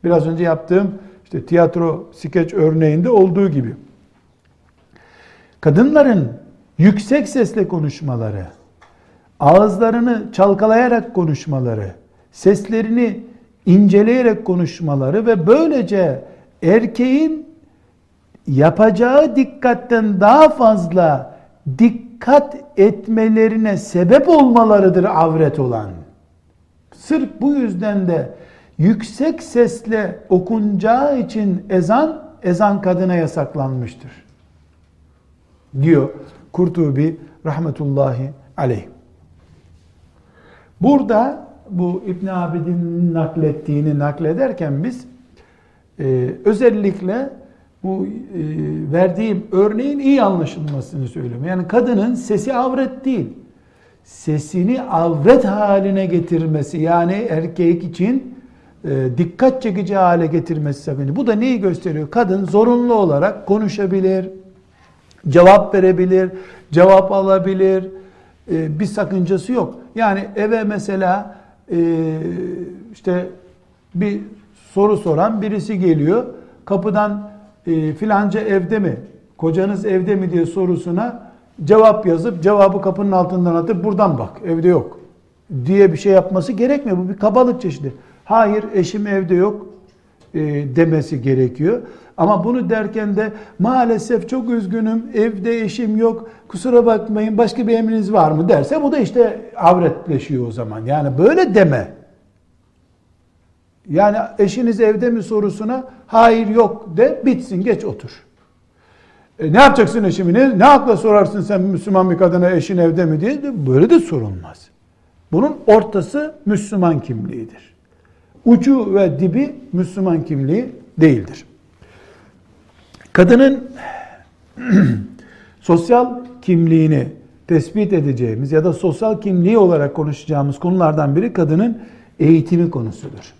Biraz önce yaptığım işte tiyatro skeç örneğinde olduğu gibi. Kadınların yüksek sesle konuşmaları, ağızlarını çalkalayarak konuşmaları, seslerini inceleyerek konuşmaları ve böylece erkeğin yapacağı dikkatten daha fazla dikkat etmelerine sebep olmalarıdır avret olan. Sırf bu yüzden de yüksek sesle okunacağı için ezan, ezan kadına yasaklanmıştır. Diyor Kurtubi rahmetullahi aleyh. Burada bu İbn Abidin naklettiğini naklederken biz e, özellikle bu e, verdiğim örneğin iyi anlaşılmasını söylüyorum. Yani kadının sesi avret değil. Sesini avret haline getirmesi yani erkek için e, dikkat çekici hale getirmesi sakınca. Bu da neyi gösteriyor? Kadın zorunlu olarak konuşabilir, cevap verebilir, cevap alabilir. E, bir sakıncası yok. Yani eve mesela e, işte bir soru soran birisi geliyor. Kapıdan e, filanca evde mi? Kocanız evde mi diye sorusuna cevap yazıp cevabı kapının altından atıp buradan bak evde yok diye bir şey yapması gerekmiyor. Bu bir kabalık çeşidi. Hayır eşim evde yok e, demesi gerekiyor. Ama bunu derken de maalesef çok üzgünüm evde eşim yok kusura bakmayın başka bir emriniz var mı derse bu da işte avretleşiyor o zaman. Yani böyle deme. Yani eşiniz evde mi sorusuna hayır yok de bitsin geç otur. E, ne yapacaksın eşimi? Ne, ne akla sorarsın sen Müslüman bir kadına eşin evde mi diye? Böyle de sorulmaz. Bunun ortası Müslüman kimliğidir. Ucu ve dibi Müslüman kimliği değildir. Kadının sosyal kimliğini tespit edeceğimiz ya da sosyal kimliği olarak konuşacağımız konulardan biri kadının eğitimi konusudur.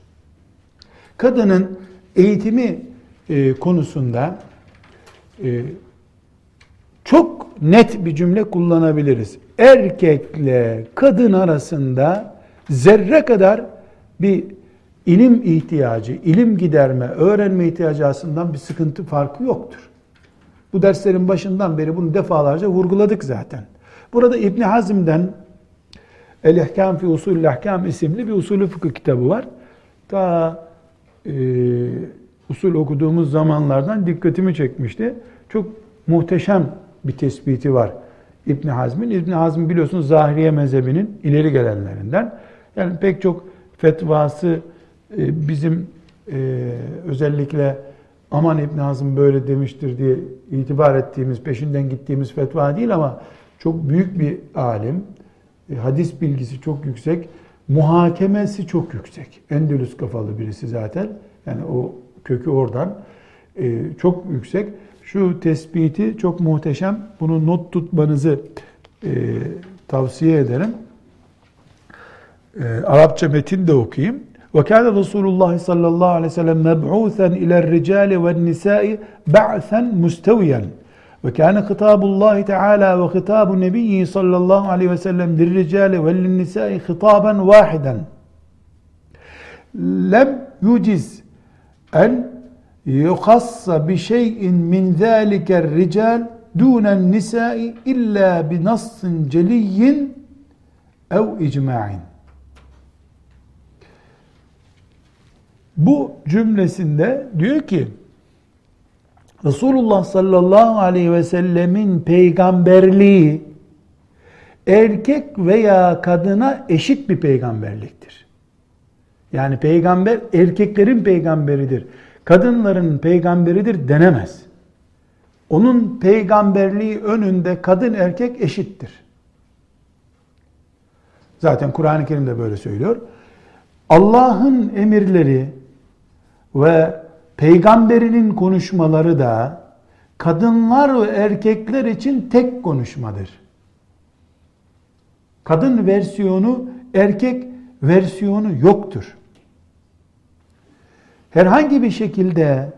Kadının eğitimi e, konusunda e, çok net bir cümle kullanabiliriz. Erkekle kadın arasında zerre kadar bir ilim ihtiyacı, ilim giderme, öğrenme ihtiyacı aslında bir sıkıntı farkı yoktur. Bu derslerin başından beri bunu defalarca vurguladık zaten. Burada İbn Hazm'den El-İhkam fi Usulü Ahkam isimli bir usulü fıkıh kitabı var. Ta e, usul okuduğumuz zamanlardan dikkatimi çekmişti. Çok muhteşem bir tespiti var İbn Hazm'in. İbn Hazm biliyorsunuz Zahiriye mezhebinin ileri gelenlerinden. Yani pek çok fetvası e, bizim e, özellikle aman İbn Hazm böyle demiştir diye itibar ettiğimiz, peşinden gittiğimiz fetva değil ama çok büyük bir alim, hadis bilgisi çok yüksek, muhakemesi çok yüksek. Endülüs kafalı birisi zaten. Yani o kökü oradan. Çok yüksek. Şu tespiti çok muhteşem. Bunu not tutmanızı tavsiye ederim. Arapça metin de okuyayım. وكان رسول الله صلى الله عليه وسلم مبعوثا إلى الرجال والنساء بعثا مستويا ve kâne hitâbullâhi teâlâ ve hitâbu nebiyyi sallallahu aleyhi ve sellem dirricâle ve linnisâi hitâben vâhiden. Lem yuciz en yukassa bi şeyin min zâliker rical dûnen nisâi illâ bi nassın celiyyin ev icma'in. Bu cümlesinde diyor ki Resulullah sallallahu aleyhi ve sellemin peygamberliği erkek veya kadına eşit bir peygamberliktir. Yani peygamber erkeklerin peygamberidir. Kadınların peygamberidir denemez. Onun peygamberliği önünde kadın erkek eşittir. Zaten Kur'an-ı Kerim de böyle söylüyor. Allah'ın emirleri ve peygamberinin konuşmaları da kadınlar ve erkekler için tek konuşmadır. Kadın versiyonu, erkek versiyonu yoktur. Herhangi bir şekilde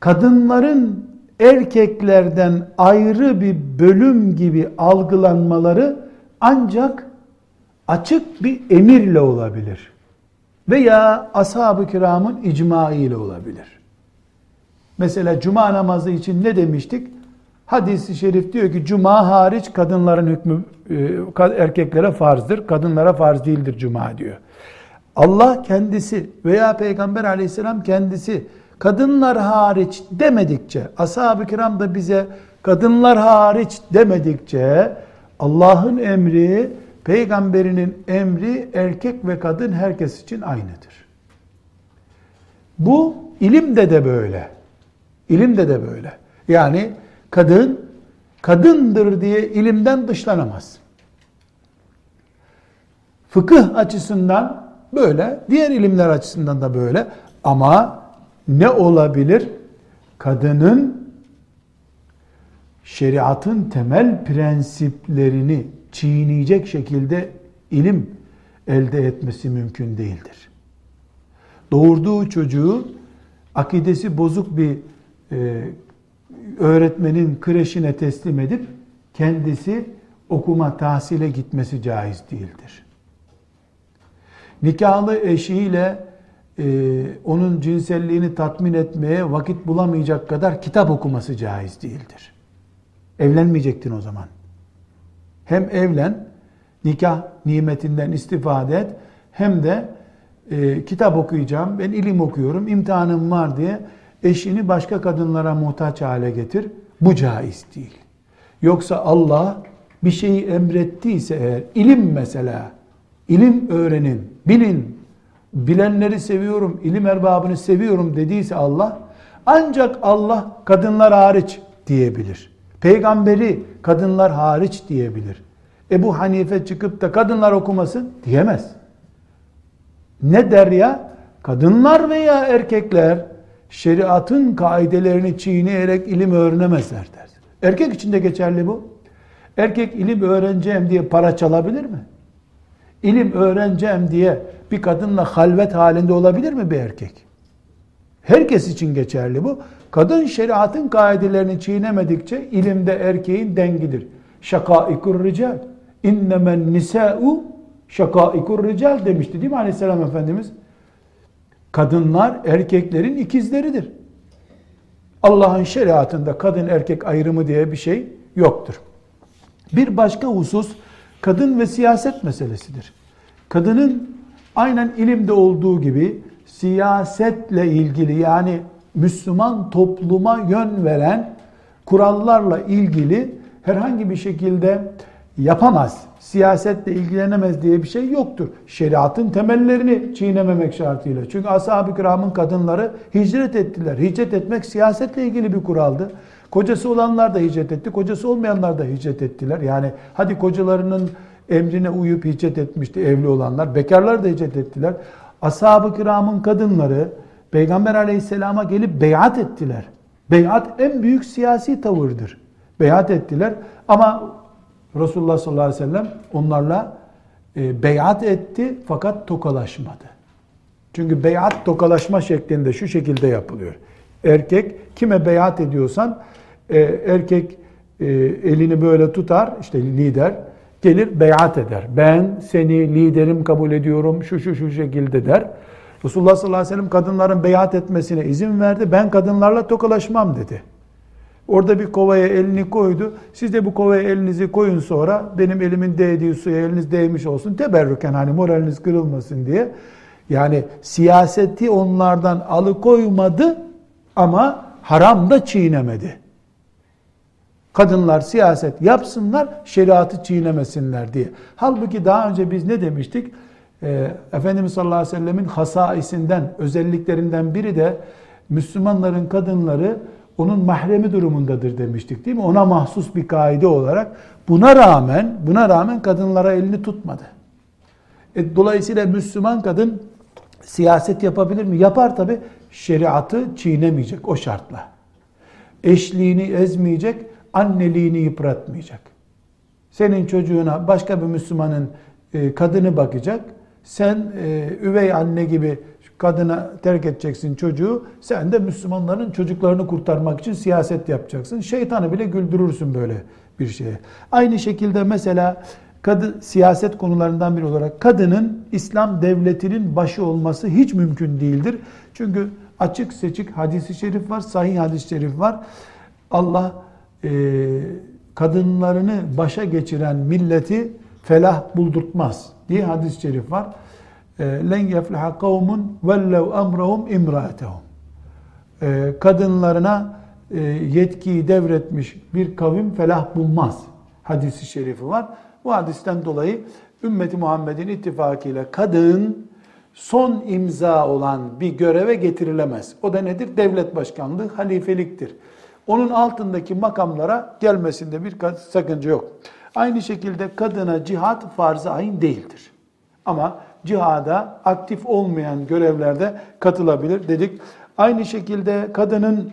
kadınların erkeklerden ayrı bir bölüm gibi algılanmaları ancak açık bir emirle olabilir. Veya ashab-ı kiramın icma ile olabilir. Mesela cuma namazı için ne demiştik? Hadis-i şerif diyor ki cuma hariç kadınların hükmü e, erkeklere farzdır. Kadınlara farz değildir cuma diyor. Allah kendisi veya Peygamber aleyhisselam kendisi kadınlar hariç demedikçe, ashab-ı kiram da bize kadınlar hariç demedikçe Allah'ın emri, peygamberinin emri erkek ve kadın herkes için aynıdır. Bu ilimde de böyle. İlimde de böyle. Yani kadın kadındır diye ilimden dışlanamaz. Fıkıh açısından böyle, diğer ilimler açısından da böyle ama ne olabilir? Kadının şeriatın temel prensiplerini çiğneyecek şekilde ilim elde etmesi mümkün değildir. Doğurduğu çocuğu akidesi bozuk bir e, öğretmenin kreşine teslim edip kendisi okuma tahsile gitmesi caiz değildir. Nikahlı eşiyle e, onun cinselliğini tatmin etmeye vakit bulamayacak kadar kitap okuması caiz değildir. Evlenmeyecektin o zaman. Hem evlen, nikah nimetinden istifade et, hem de e, kitap okuyacağım, ben ilim okuyorum, imtihanım var diye eşini başka kadınlara muhtaç hale getir. Bu caiz değil. Yoksa Allah bir şeyi emrettiyse eğer, ilim mesela, ilim öğrenin, bilin, bilenleri seviyorum, ilim erbabını seviyorum dediyse Allah, ancak Allah kadınlar hariç diyebilir. Peygamberi kadınlar hariç diyebilir. Ebu Hanife çıkıp da kadınlar okumasın diyemez. Ne der ya? Kadınlar veya erkekler şeriatın kaidelerini çiğneyerek ilim öğrenemezler der. Erkek için de geçerli bu. Erkek ilim öğreneceğim diye para çalabilir mi? İlim öğreneceğim diye bir kadınla halvet halinde olabilir mi bir erkek? Herkes için geçerli bu. Kadın şeriatın kaidelerini çiğnemedikçe ilimde erkeğin dengidir. Şakaikur rical. İnnemen nisa'u şakaikur rical demişti değil mi aleyhisselam efendimiz? Kadınlar erkeklerin ikizleridir. Allah'ın şeriatında kadın erkek ayrımı diye bir şey yoktur. Bir başka husus kadın ve siyaset meselesidir. Kadının aynen ilimde olduğu gibi siyasetle ilgili yani Müslüman topluma yön veren kurallarla ilgili herhangi bir şekilde yapamaz, siyasetle ilgilenemez diye bir şey yoktur. Şeriatın temellerini çiğnememek şartıyla. Çünkü ashab-ı kiramın kadınları hicret ettiler. Hicret etmek siyasetle ilgili bir kuraldı. Kocası olanlar da hicret etti, kocası olmayanlar da hicret ettiler. Yani hadi kocalarının emrine uyup hicret etmişti evli olanlar. Bekarlar da hicret ettiler. Ashab-ı kiramın kadınları Peygamber aleyhisselama gelip beyat ettiler. Beyat en büyük siyasi tavırdır. Beyat ettiler ama Resulullah sallallahu aleyhi ve sellem onlarla e, beyat etti fakat tokalaşmadı. Çünkü beyat tokalaşma şeklinde şu şekilde yapılıyor. Erkek kime beyat ediyorsan e, erkek e, elini böyle tutar işte lider gelir beyat eder. Ben seni liderim kabul ediyorum şu şu şu şekilde der. Resulullah sallallahu aleyhi ve sellem kadınların beyat etmesine izin verdi. Ben kadınlarla tokalaşmam dedi. Orada bir kovaya elini koydu. Siz de bu kovaya elinizi koyun sonra benim elimin değdiği suya eliniz değmiş olsun. Teberrüken hani moraliniz kırılmasın diye. Yani siyaseti onlardan alıkoymadı ama haram da çiğnemedi. Kadınlar siyaset yapsınlar, şeriatı çiğnemesinler diye. Halbuki daha önce biz ne demiştik? Ee, Efendimiz sallallahu aleyhi ve sellemin hasaisinden, özelliklerinden biri de Müslümanların kadınları onun mahremi durumundadır demiştik değil mi? Ona mahsus bir kaide olarak buna rağmen buna rağmen kadınlara elini tutmadı. E, dolayısıyla Müslüman kadın siyaset yapabilir mi? Yapar tabi. Şeriatı çiğnemeyecek o şartla. Eşliğini ezmeyecek, anneliğini yıpratmayacak. Senin çocuğuna başka bir Müslümanın e, kadını bakacak. Sen e, üvey anne gibi kadına terk edeceksin çocuğu. Sen de Müslümanların çocuklarını kurtarmak için siyaset yapacaksın. Şeytanı bile güldürürsün böyle bir şeye. Aynı şekilde mesela kadın siyaset konularından biri olarak kadının İslam devletinin başı olması hiç mümkün değildir. Çünkü açık seçik hadisi şerif var, sahih hadis-i şerif var. Allah e, kadınlarını başa geçiren milleti felah buldurtmaz diye hadis-i şerif var. E, len yefliha kavmun vellev emrahum imraatehum. E, kadınlarına e, yetkiyi devretmiş bir kavim felah bulmaz. Hadisi şerifi var. Bu hadisten dolayı ümmeti Muhammed'in ittifakıyla kadın son imza olan bir göreve getirilemez. O da nedir? Devlet başkanlığı, halifeliktir. Onun altındaki makamlara gelmesinde bir sakınca yok. Aynı şekilde kadına cihat farz-ı ayn değildir. Ama cihada aktif olmayan görevlerde katılabilir dedik. Aynı şekilde kadının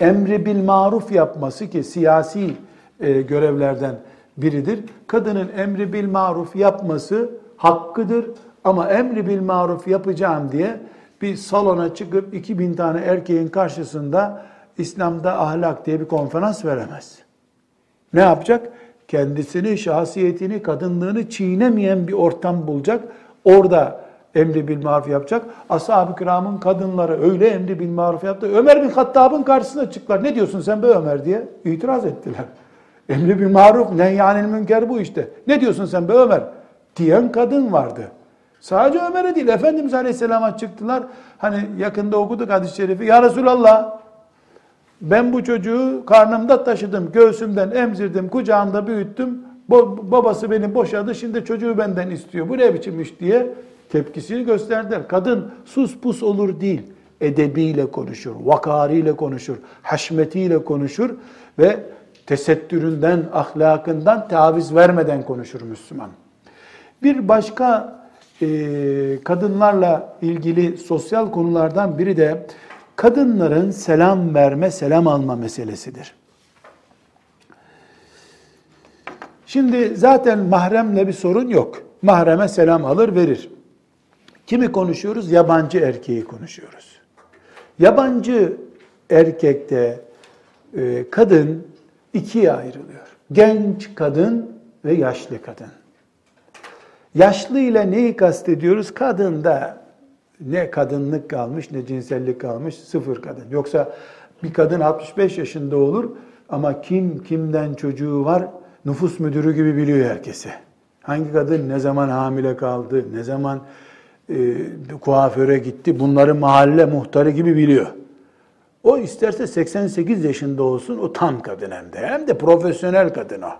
emri bil maruf yapması ki siyasi e, görevlerden biridir. Kadının emri bil maruf yapması hakkıdır ama emri bil maruf yapacağım diye bir salona çıkıp 2000 tane erkeğin karşısında İslam'da ahlak diye bir konferans veremez. Ne yapacak? Kendisini, şahsiyetini, kadınlığını çiğnemeyen bir ortam bulacak. Orada emri bil maruf yapacak. Ashab-ı kiramın kadınları öyle emri bil maruf yaptı. Ömer bin Hattab'ın karşısına çıktılar. Ne diyorsun sen be Ömer diye itiraz ettiler. Emri bil maruf ne yani münker bu işte. Ne diyorsun sen be Ömer? Diyen kadın vardı. Sadece Ömer'e değil Efendimiz Aleyhisselam'a çıktılar. Hani yakında okuduk hadis-i şerifi. Ya Resulallah ben bu çocuğu karnımda taşıdım, göğsümden emzirdim, kucağımda büyüttüm. babası beni boşadı, şimdi çocuğu benden istiyor. Bu ne biçim iş diye tepkisini gösterdiler. Kadın sus pus olur değil. Edebiyle konuşur, vakariyle konuşur, haşmetiyle konuşur ve tesettüründen, ahlakından taviz vermeden konuşur Müslüman. Bir başka e, kadınlarla ilgili sosyal konulardan biri de kadınların selam verme, selam alma meselesidir. Şimdi zaten mahremle bir sorun yok. Mahreme selam alır verir. Kimi konuşuyoruz? Yabancı erkeği konuşuyoruz. Yabancı erkekte e, kadın ikiye ayrılıyor. Genç kadın ve yaşlı kadın. Yaşlı ile neyi kastediyoruz? Kadında ne kadınlık kalmış ne cinsellik kalmış sıfır kadın. Yoksa bir kadın 65 yaşında olur ama kim kimden çocuğu var nüfus müdürü gibi biliyor herkese. Hangi kadın ne zaman hamile kaldı, ne zaman e, kuaföre gitti bunları mahalle muhtarı gibi biliyor. O isterse 88 yaşında olsun o tam kadın hem de. Hem de profesyonel kadın o.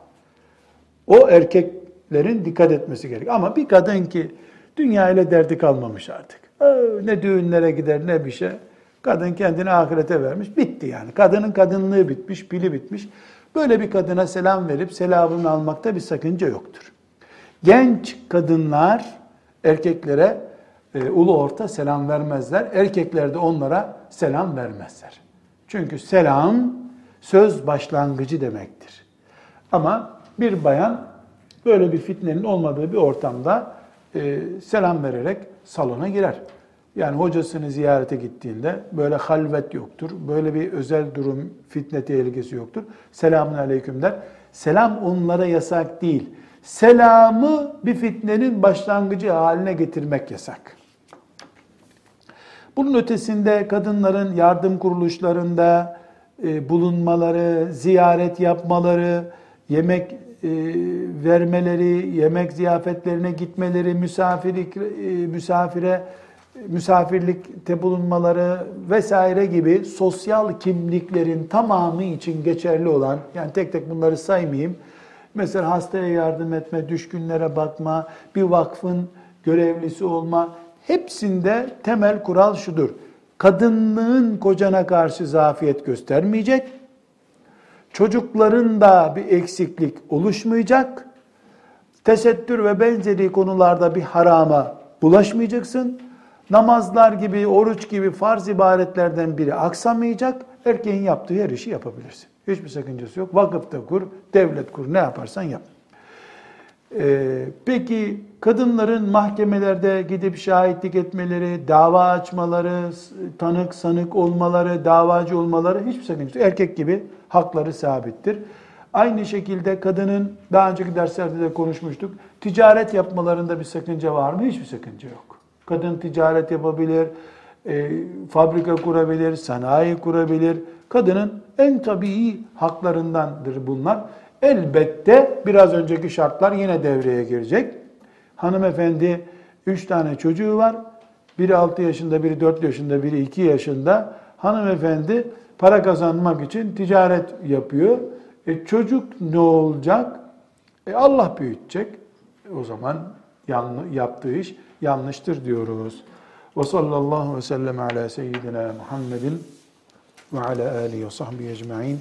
O erkeklerin dikkat etmesi gerek. Ama bir kadın ki dünya ile derdi kalmamış artık. Ne düğünlere gider ne bir şey. Kadın kendini ahirete vermiş. Bitti yani. Kadının kadınlığı bitmiş, pili bitmiş. Böyle bir kadına selam verip selamını almakta bir sakınca yoktur. Genç kadınlar erkeklere e, ulu orta selam vermezler. Erkekler de onlara selam vermezler. Çünkü selam söz başlangıcı demektir. Ama bir bayan böyle bir fitnenin olmadığı bir ortamda e, selam vererek salona girer. Yani hocasını ziyarete gittiğinde böyle halvet yoktur. Böyle bir özel durum, fitne tehlikesi yoktur. Selamun aleyküm der. Selam onlara yasak değil. Selamı bir fitnenin başlangıcı haline getirmek yasak. Bunun ötesinde kadınların yardım kuruluşlarında e, bulunmaları, ziyaret yapmaları, yemek vermeleri, yemek ziyafetlerine gitmeleri, misafirlik, e, misafire misafirlikte bulunmaları vesaire gibi sosyal kimliklerin tamamı için geçerli olan, yani tek tek bunları saymayayım. Mesela hastaya yardım etme, düşkünlere bakma, bir vakfın görevlisi olma, hepsinde temel kural şudur. Kadınlığın kocana karşı zafiyet göstermeyecek, çocukların da bir eksiklik oluşmayacak, tesettür ve benzeri konularda bir harama bulaşmayacaksın, namazlar gibi, oruç gibi farz ibadetlerden biri aksamayacak, erkeğin yaptığı her işi yapabilirsin. Hiçbir sakıncası yok. Vakıfta kur, devlet kur, ne yaparsan yap. Ee, peki kadınların mahkemelerde gidip şahitlik etmeleri, dava açmaları, tanık sanık olmaları, davacı olmaları hiçbir sakıncası yok. Erkek gibi hakları sabittir. Aynı şekilde kadının daha önceki derslerde de konuşmuştuk. Ticaret yapmalarında bir sakınca var mı? Hiçbir sakınca yok. Kadın ticaret yapabilir, e, fabrika kurabilir, sanayi kurabilir. Kadının en tabii haklarındandır bunlar. Elbette biraz önceki şartlar yine devreye girecek. Hanımefendi 3 tane çocuğu var. Biri 6 yaşında, biri 4 yaşında, biri 2 yaşında. Hanımefendi para kazanmak için ticaret yapıyor. E çocuk ne olacak? E Allah büyütecek. E o zaman yaptığı iş yanlıştır diyoruz. Ve sallallahu ve sellem ala seyyidina Muhammedin ve ala alihi ve sahbihi ecma'in